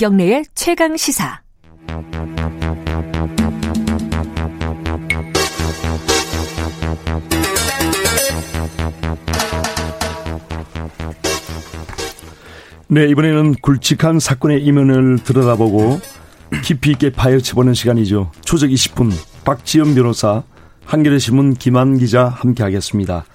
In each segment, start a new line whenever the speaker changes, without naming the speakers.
김경래의 최강 시사.
네, 이번에는 굵직한 사건의 이면을 들여다보고 깊이 있게 파헤쳐보는 시간이죠. 초적 20분 박지연 변호사, 한겨레 신문 김한 기자 함께하겠습니다.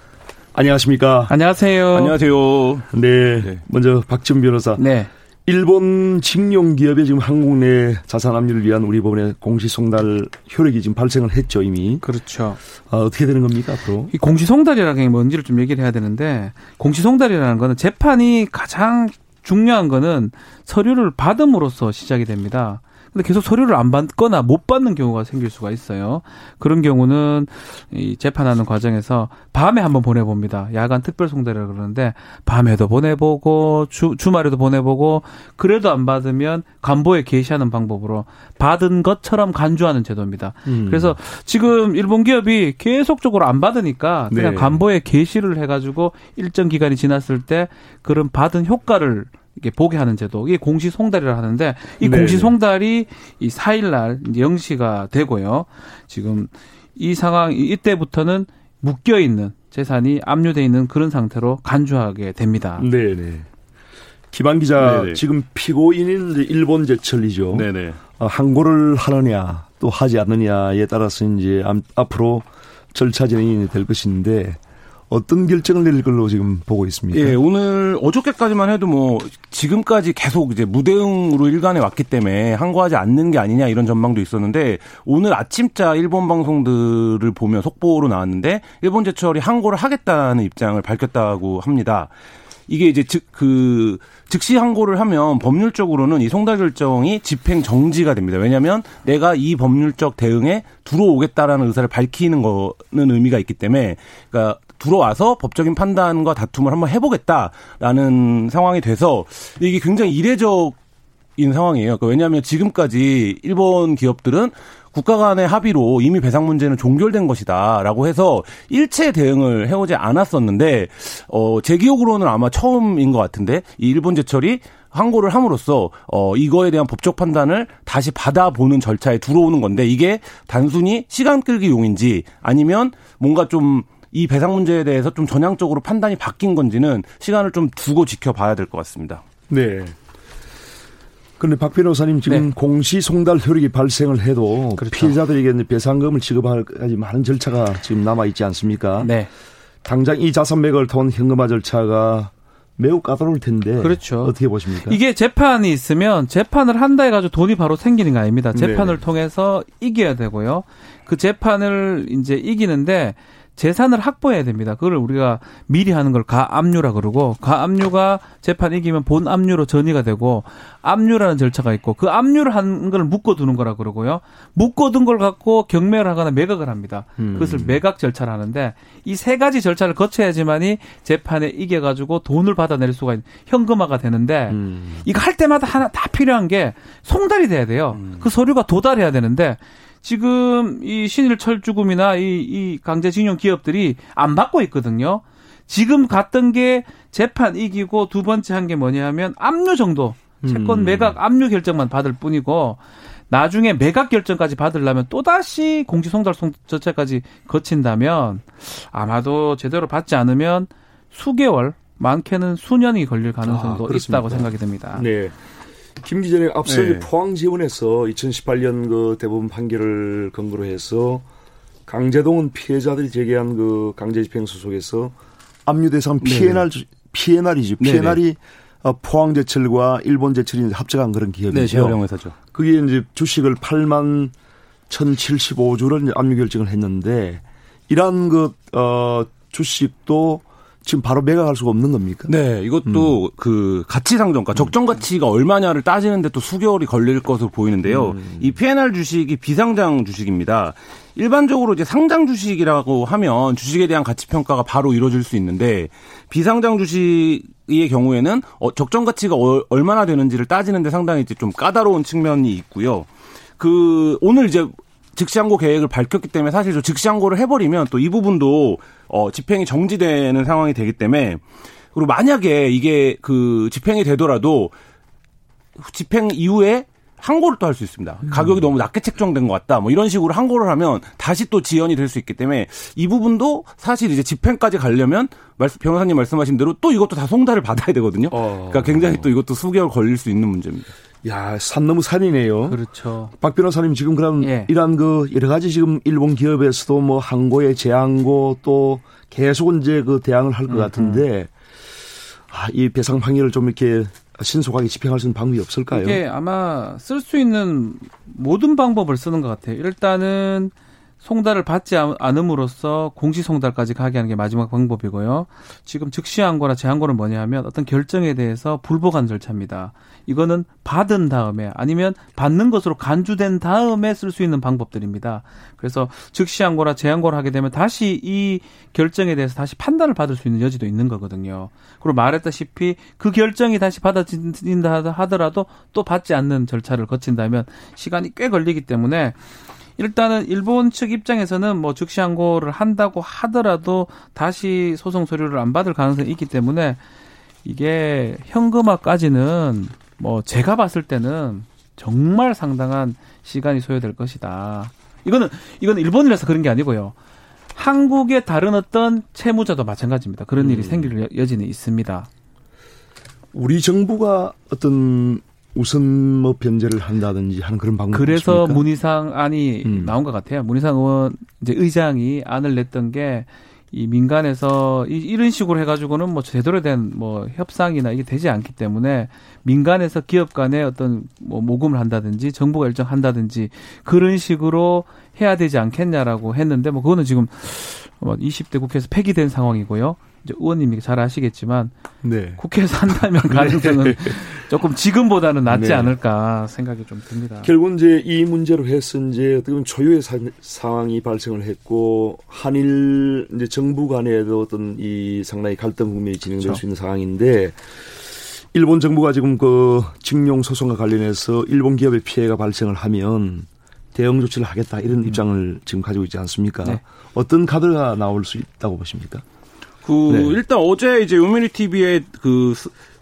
안녕하십니까?
안녕하세요.
안녕하세요.
네, 네. 먼저 박지연 변호사.
네.
일본 직용 기업의 지금 한국 내 자산 압류를 위한 우리 법원의 공시송달 효력이 지금 발생을 했죠 이미.
그렇죠.
아, 어떻게 되는 겁니까 앞으로?
이 공시송달이라는 게 뭔지를 좀 얘기를 해야 되는데 공시송달이라는 거는 재판이 가장 중요한 거는 서류를 받음으로써 시작이 됩니다. 근데 계속 서류를 안 받거나 못 받는 경우가 생길 수가 있어요. 그런 경우는 이 재판하는 과정에서 밤에 한번 보내봅니다. 야간 특별 송달이라 그러는데 밤에도 보내보고 주, 주말에도 보내보고 그래도 안 받으면 간보에 게시하는 방법으로 받은 것처럼 간주하는 제도입니다. 음. 그래서 지금 일본 기업이 계속적으로 안 받으니까 그냥 네. 간보에 게시를 해가지고 일정 기간이 지났을 때 그런 받은 효과를 이게 보게 하는 제도. 이게 공시 송달이라 하는데 이 네. 공시 송달이 이 4일 날 영시가 되고요. 지금 이 상황 이때부터는 묶여 있는 재산이 압류돼 있는 그런 상태로 간주하게 됩니다.
네, 네. 김한 기자 네네. 지금 피고인인 일본 제철이죠. 네네. 어, 항고를 하느냐 또 하지 않느냐에 따라서 이제 앞으로 절차 진행이 될 것인데 어떤 결정을 내릴 걸로 지금 보고 있습니다.
예, 오늘 어저께까지만 해도 뭐 지금까지 계속 이제 무대응으로 일관해 왔기 때문에 항거하지 않는 게 아니냐 이런 전망도 있었는데 오늘 아침자 일본 방송들을 보면 속보로 나왔는데 일본 제철이 항고를 하겠다는 입장을 밝혔다고 합니다. 이게 이제 즉 그 즉시 항고를 하면 법률적으로는 이 송달 결정이 집행 정지가 됩니다. 왜냐하면 내가 이 법률적 대응에 들어오겠다라는 의사를 밝히는 거는 의미가 있기 때문에 그러니까 들어와서 법적인 판단과 다툼을 한번 해보겠다라는 상황이 돼서 이게 굉장히 이례적 인 상황이에요. 그러니까 왜냐하면 지금까지 일본 기업들은 국가 간의 합의로 이미 배상 문제는 종결된 것이다라고 해서 일체 대응을 해오지 않았었는데 어, 제 기억으로는 아마 처음인 것 같은데 이 일본 제철이 항고를 함으로써 어 이거에 대한 법적 판단을 다시 받아보는 절차에 들어오는 건데 이게 단순히 시간 끌기 용인지 아니면 뭔가 좀 이 배상 문제에 대해서 좀 전향적으로 판단이 바뀐 건지는 시간을 좀 두고 지켜봐야 될 것 같습니다.
네. 그런데 박 변호사님 지금 네. 공시 송달 효력이 발생을 해도 그렇죠. 피해자들에게 배상금을 지급하지 많은 절차가 지금 남아 있지 않습니까?
네.
당장 이 자산 매각을 통한 현금화 절차가 매우 까다로울 텐데.
그렇죠.
어떻게 보십니까?
이게 재판이 있으면 재판을 한다 해가지고 돈이 바로 생기는 거 아닙니다. 재판을 네네. 통해서 이겨야 되고요. 그 재판을 이제 이기는데 재산을 확보해야 됩니다. 그걸 우리가 미리 하는 걸 가압류라 그러고 가압류가 재판 이기면 본압류로 전이가 되고 압류라는 절차가 있고 그 압류를 한 걸 묶어두는 거라 그러고요. 묶어둔 걸 갖고 경매를 하거나 매각을 합니다. 음. 그것을 매각 절차를 하는데 이 세 가지 절차를 거쳐야지만이 재판에 이겨가지고 돈을 받아낼 수가 있는 현금화가 되는데 음. 이거 할 때마다 하나 다 필요한 게 송달이 돼야 돼요. 음. 그 서류가 도달해야 되는데 지금 이 신일 철 주금이나 이, 이 강제징용 기업들이 안 받고 있거든요. 지금 갔던 게 재판 이기고 두 번째 한 게 뭐냐 하면 압류 정도. 채권 음. 매각 압류 결정만 받을 뿐이고 나중에 매각 결정까지 받으려면 또다시 공시송달 절차까지 거친다면 아마도 제대로 받지 않으면 수개월 많게는 수년이 걸릴 가능성도 아, 있다고 생각이 됩니다.
네. 김 기자님 앞서 네. 포항 지원에서 2018년 그 대법원 판결을 근거로 해서 강제동은 피해자들이 제기한 그 강제집행 소속에서 압류 대상 피해날 네. 피해날이죠. 피해날이 어, 포항제철과 일본제철이 합작한 그런 기업이죠. 네,
제어령회사죠.
그게 이제 주식을 8만 1,075주를 압류 결정을 했는데 이러한 그 어, 주식도 지금 바로 매각할 수가 없는 겁니까?
네, 이것도 음. 그 가치 상정가, 적정 가치가 얼마냐를 따지는데 또 수개월이 걸릴 것으로 보이는데요. 음. 이 P&R 주식이 비상장 주식입니다. 일반적으로 이제 상장 주식이라고 하면 주식에 대한 가치 평가가 바로 이루어질 수 있는데 비상장 주식의 경우에는 어, 적정 가치가 얼마나 되는지를 따지는데 상당히 이제 좀 까다로운 측면이 있고요. 그 오늘 이제 즉시항고 계획을 밝혔기 때문에 사실 저 즉시항고를 해버리면 또 이 부분도 어, 집행이 정지되는 상황이 되기 때문에 그리고 만약에 이게 그 집행이 되더라도 집행 이후에 항고를 또 할 수 있습니다. 음. 가격이 너무 낮게 책정된 것 같다. 뭐 이런 식으로 항고를 하면 다시 또 지연이 될 수 있기 때문에 이 부분도 사실 이제 집행까지 가려면 변호사님 말씀하신 대로 또 이것도 다 송달을 받아야 되거든요. 어. 그러니까 굉장히 또 이것도 수개월 걸릴 수 있는 문제입니다.
야, 산 너무 산이네요.
그렇죠.
박 변호사님 지금 그럼 예. 이러한 그 여러 가지 지금 일본 기업에서도 뭐 항고에 재항고 또 계속 이제 그 대항을 할 것 같은데 아, 이 배상 판결을 좀 이렇게 신속하게 집행할 수 있는 방법이 없을까요?
이게 아마 쓸 수 있는 모든 방법을 쓰는 것 같아요. 일단은 송달을 받지 않음으로써 공시 송달까지 가게 하는 게 마지막 방법이고요. 지금 즉시 항고나 재항고는 뭐냐 하면 어떤 결정에 대해서 불복한 절차입니다. 이거는 받은 다음에 아니면 받는 것으로 간주된 다음에 쓸 수 있는 방법들입니다. 그래서 즉시 항고나 재항고를 하게 되면 다시 이 결정에 대해서 다시 판단을 받을 수 있는 여지도 있는 거거든요. 그리고 말했다시피 그 결정이 다시 받아진다 하더라도 또 받지 않는 절차를 거친다면 시간이 꽤 걸리기 때문에 일단은 일본 측 입장에서는 뭐 즉시 항고를 한다고 하더라도 다시 소송 서류를 안 받을 가능성이 있기 때문에 이게 현금화까지는 뭐 제가 봤을 때는 정말 상당한 시간이 소요될 것이다. 이거는 이거는 일본이라서 그런 게 아니고요. 한국의 다른 어떤 채무자도 마찬가지입니다. 그런 일이 음. 생길 여지는 있습니다.
우리 정부가 어떤 우선 뭐 변제를 한다든지 하는 그런 방법이
그래서 있습니까? 문희상 안이 음. 나온 것 같아요. 문희상 의원 이제 의장이 안을 냈던 게 이 민간에서 이, 이런 식으로 해가지고는 뭐 제대로 된 뭐 협상이나 이게 되지 않기 때문에 민간에서 기업 간에 어떤 뭐 모금을 한다든지 정부가 일정한다든지 그런 식으로 해야 되지 않겠냐라고 했는데 뭐 그거는 지금 뭐 20대 국회에서 폐기된 상황이고요. 의원님이 잘 아시겠지만 네. 국회에서 한다면 네. 가능성은 네. 조금 지금보다는 낫지 네. 않을까 생각이 좀 듭니다.
결국 이제 이 문제로 해서 이제 어떻게 보면 초유의 사, 상황이 발생을 했고 한일 이제 정부 간에도 어떤 이 상당히 갈등 국면이 진행될 그렇죠. 수 있는 상황인데 일본 정부가 지금 그 징용 소송과 관련해서 일본 기업의 피해가 발생을 하면 대응 조치를 하겠다 이런 음. 입장을 지금 가지고 있지 않습니까? 네. 어떤 카드가 나올 수 있다고 보십니까?
그 네. 일단 어제 이제 요미리 TV에 그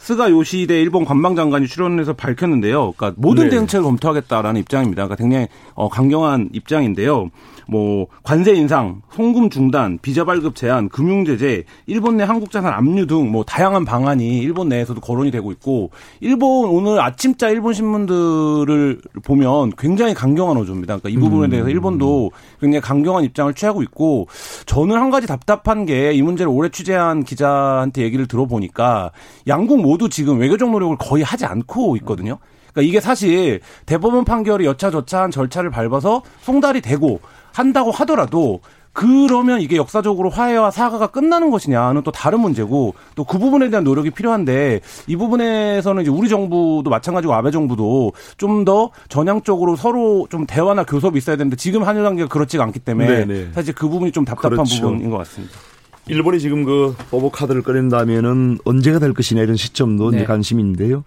스가 요시대 일본 관방장관이 출연해서 밝혔는데요. 그러니까 모든 네. 대응책을 검토하겠다라는 입장입니다. 그러니까 굉장히 어, 강경한 입장인데요. 뭐 관세 인상, 송금 중단, 비자 발급 제한, 금융 제재, 일본 내 한국 자산 압류 등 뭐 다양한 방안이 일본 내에서도 거론이 되고 있고 일본 오늘 아침자 일본 신문들을 보면 굉장히 강경한 어조입니다. 그러니까 이 부분에 대해서 음. 일본도 굉장히 강경한 입장을 취하고 있고 저는 한 가지 답답한 게 이 문제를 오래 취재한 기자한테 얘기를 들어보니까 양국 모두 지금 외교적 노력을 거의 하지 않고 있거든요. 그러니까 이게 사실 대법원 판결이 여차저차한 절차를 밟아서 송달이 되고 한다고 하더라도 그러면 이게 역사적으로 화해와 사과가 끝나는 것이냐는 또 다른 문제고 또 그 부분에 대한 노력이 필요한데 이 부분에서는 이제 우리 정부도 마찬가지고 아베 정부도 좀 더 전향적으로 서로 좀 대화나 교섭이 있어야 되는데 지금 한일 관계가 그렇지가 않기 때문에 네네. 네. 사실 그 부분이 좀 답답한 그렇죠. 부분인 것 같습니다.
일본이 지금 그 보복 카드를 꺼낸다면은 언제가 될 것이냐 이런 시점도 네. 이제 관심인데요.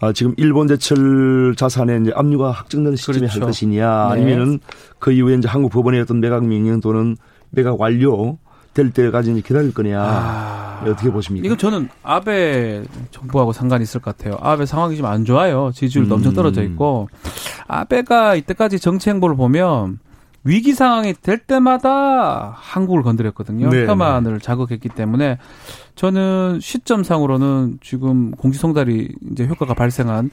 아, 지금 일본 제철 자산의 이제 압류가 확정된 시점에 그렇죠. 할 것이냐 네. 아니면은 그 이후에 이제 한국 법원의 어떤 매각 명령 또는 매각 완료 될 때까지 기다릴 거냐 아... 어떻게 보십니까?
이건 저는 아베 정부하고 상관이 있을 것 같아요. 아베 상황이 좀 안 좋아요. 지지율도 음... 엄청 떨어져 있고 아베가 이때까지 정치 행보를 보면 위기 상황이 될 때마다 한국을 건드렸거든요. 네. 혐한을 자극했기 때문에 저는 시점상으로는 지금 공지송달이 이제 효과가 발생한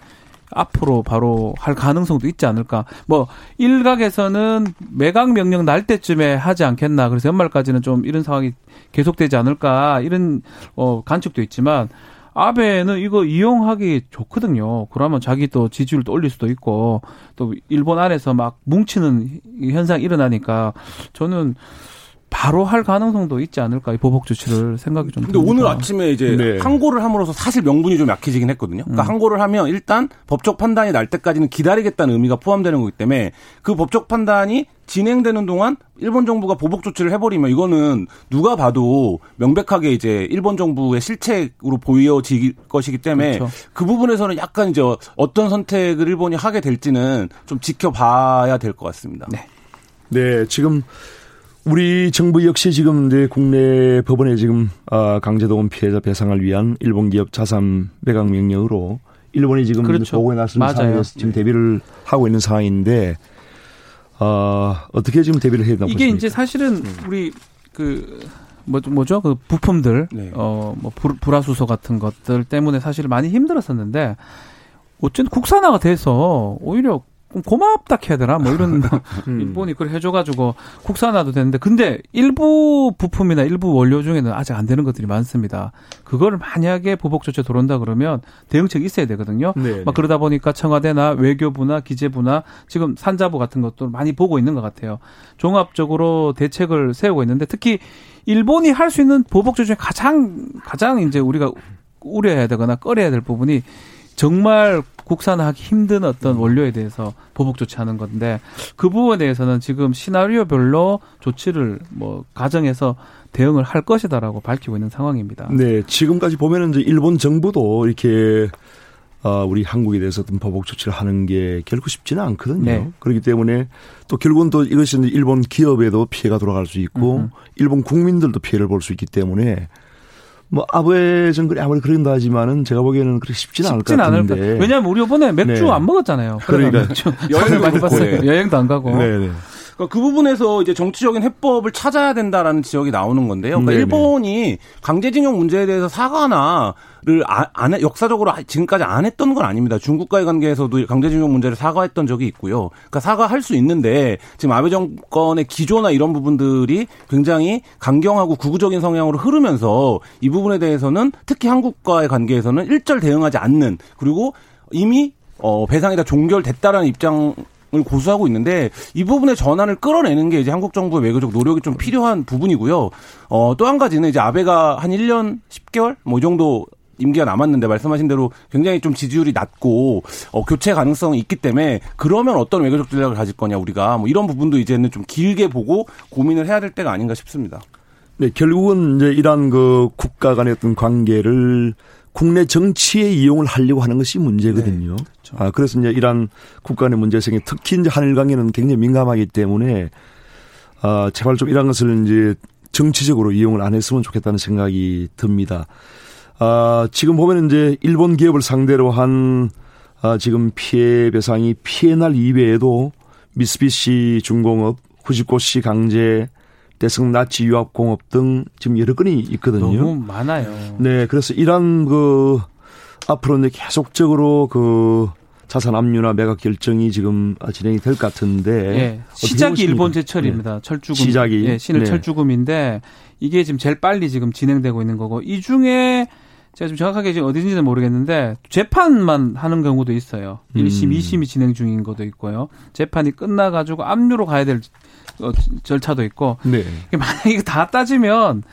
앞으로 바로 할 가능성도 있지 않을까. 뭐 일각에서는 매각 명령 날 때쯤에 하지 않겠나. 그래서 연말까지는 좀 이런 상황이 계속되지 않을까. 이런 어 관측도 있지만 아베는 이거 이용하기 좋거든요. 그러면 자기 또 지지율도 올릴 수도 있고 또 일본 안에서 막 뭉치는 현상이 일어나니까 저는 바로 할 가능성도 있지 않을까 이 보복 조치를 생각이 좀.
근데 듭니다. 오늘 아침에 이제 네. 항고를 함으로써 사실 명분이 좀 약해지긴 했거든요. 그러니까 음. 항고를 하면 일단 법적 판단이 날 때까지는 기다리겠다는 의미가 포함되는 거기 때문에 그 법적 판단이 진행되는 동안 일본 정부가 보복 조치를 해버리면 이거는 누가 봐도 명백하게 이제 일본 정부의 실책으로 보여질 것이기 때문에 그렇죠. 그 부분에서는 약간 이제 어떤 선택을 일본이 하게 될지는 좀 지켜봐야 될 것 같습니다.
네. 네, 지금 우리 정부 역시 지금 이제 국내 법원에 지금 아, 강제동원 피해자 배상을 위한 일본 기업 자산 매각 명령으로 일본이 지금 그렇죠. 보고에 나선 상황에서 지금 대비를 하고 있는 상황인데 어, 어떻게 지금 대비를 해야 되나
이게 보십니까? 이제 사실은 우리 그 뭐, 뭐죠? 그 부품들, 네. 어, 뭐, 불화수소 같은 것들 때문에 사실 많이 힘들었었는데, 어쨌든 국산화가 돼서 오히려 고맙다 해야 되나 뭐 이런 음. 일본이 그걸 해줘가지고 국산화도 되는데 근데 일부 부품이나 일부 원료 중에는 아직 안 되는 것들이 많습니다. 그거를 만약에 보복 조치 들어온다 그러면 대응책이 있어야 되거든요. 네, 네. 막 그러다 보니까 청와대나 외교부나 기재부나 지금 산자부 같은 것도 많이 보고 있는 것 같아요. 종합적으로 대책을 세우고 있는데 특히 일본이 할 수 있는 보복 조치 중에 가장 가장 이제 우리가 우려해야 되거나 꺼려야 될 부분이 정말 국산화하기 힘든 어떤 음. 원료에 대해서 보복 조치하는 건데 그 부분에 대해서는 지금 시나리오별로 조치를 뭐 가정해서 대응을 할 것이다라고 밝히고 있는 상황입니다.
네, 지금까지 보면은 이제 일본 정부도 이렇게 어, 우리 한국에 대해서 어떤 보복 조치를 하는 게 결코 쉽지는 않거든요. 네. 그렇기 때문에 또 결국은 또 이것이 일본 기업에도 피해가 돌아갈 수 있고 음흠. 일본 국민들도 피해를 볼 수 있기 때문에 뭐 아베 정글이 아무리 그런다 하지만은 제가 보기에는 그렇게 쉽지는 않을 것 같은데. 않을
왜냐하면 우리 이번에 맥주 네. 안 먹었잖아요.
그러니까
여행 많이 봤어요. 여행도 안 가고. 네네.
그러니까 그 부분에서 이제 정치적인 해법을 찾아야 된다라는 지적이 나오는 건데요. 그러니까 일본이 강제징용 문제에 대해서 사과나를 아, 안 해, 역사적으로 지금까지 안 했던 건 아닙니다. 중국과의 관계에서도 강제징용 문제를 사과했던 적이 있고요. 그러니까 사과할 수 있는데 지금 아베 정권의 기조나 이런 부분들이 굉장히 강경하고 구구적인 성향으로 흐르면서 이 부분에 대해서는 특히 한국과의 관계에서는 일절 대응하지 않는 그리고 이미 어, 배상이 다 종결됐다라는 입장 을 고수하고 있는데 이 부분의 전환을 끌어내는 게 이제 한국 정부의 외교적 노력이 좀 필요한 부분이고요. 어, 또 한 가지는 이제 아베가 한 1년 10개월 뭐 이 정도 임기가 남았는데 말씀하신 대로 굉장히 좀 지지율이 낮고 어, 교체 가능성이 있기 때문에 그러면 어떤 외교적 전략을 가질 거냐 우리가 뭐 이런 부분도 이제는 좀 길게 보고 고민을 해야 될 때가 아닌가 싶습니다.
네, 결국은 이제 이러한 그 국가 간의 어떤 관계를 국내 정치에 이용을 하려고 하는 것이 문제거든요. 네, 그렇죠. 아, 그래서 이제 이러한 국가 의 문제성이 특히 이제 한일관계는 굉장히 민감하기 때문에 아, 제발 좀 이런 것을 이제 정치적으로 이용을 안 했으면 좋겠다는 생각이 듭니다. 아, 지금 보면 이제 일본 기업을 상대로 한 아, 지금 피해 배상이 피해날 이외에도 미쓰비시 중공업, 후지코시 강제, 대성 나치 유학 공업 등 지금 여러 건이 있거든요.
너무 많아요.
네, 그래서 이런 그 앞으로 이제 계속적으로 그 자산 압류나 매각 결정이 지금 진행이 될 것 같은데
네, 시작이 일본 제철입니다. 네. 철주금 시작이 네, 신일 네. 철주금인데 이게 지금 제일 빨리 지금 진행되고 있는 거고 이 중에 제가 지금 정확하게 지금 어디인지는 모르겠는데 재판만 하는 경우도 있어요. 1심, 음. 2심이 진행 중인 것도 있고요. 재판이 끝나가지고 압류로 가야 될 어, 절차도 있고. 네. 만약 에 이거 다 따지면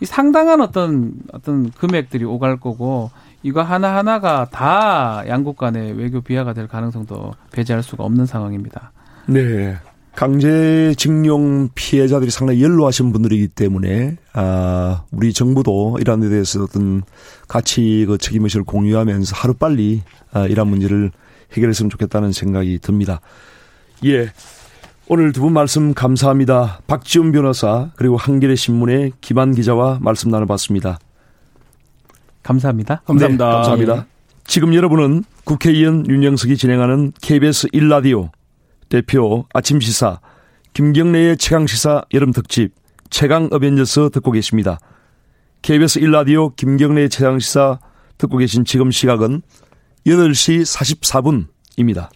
이 상당한 어떤 어떤 금액들이 오갈 거고 이거 하나 하나가 다 양국 간의 외교 비하가 될 가능성도 배제할 수가 없는 상황입니다.
네. 강제징용 피해자들이 상당히 연로하신 분들이기 때문에 아 우리 정부도 이러한 데 대해서 어떤 같이 그 책임의식을 공유하면서 하루 빨리 아, 이러한 문제를 해결했으면 좋겠다는 생각이 듭니다. 예. 오늘 두 분 말씀 감사합니다. 박지훈 변호사 그리고 한겨레 신문의 김한 기자와 말씀 나눠봤습니다.
감사합니다.
감사합니다. 네, 감사합니다. 지금 여러분은 국회의원 윤영석이 진행하는 KBS 1라디오 대표 아침 시사 김경래의 최강 시사 여름 특집 최강 어벤져스 듣고 계십니다. KBS 1라디오 김경래의 최강 시사 듣고 계신 지금 시각은 8시 44분입니다.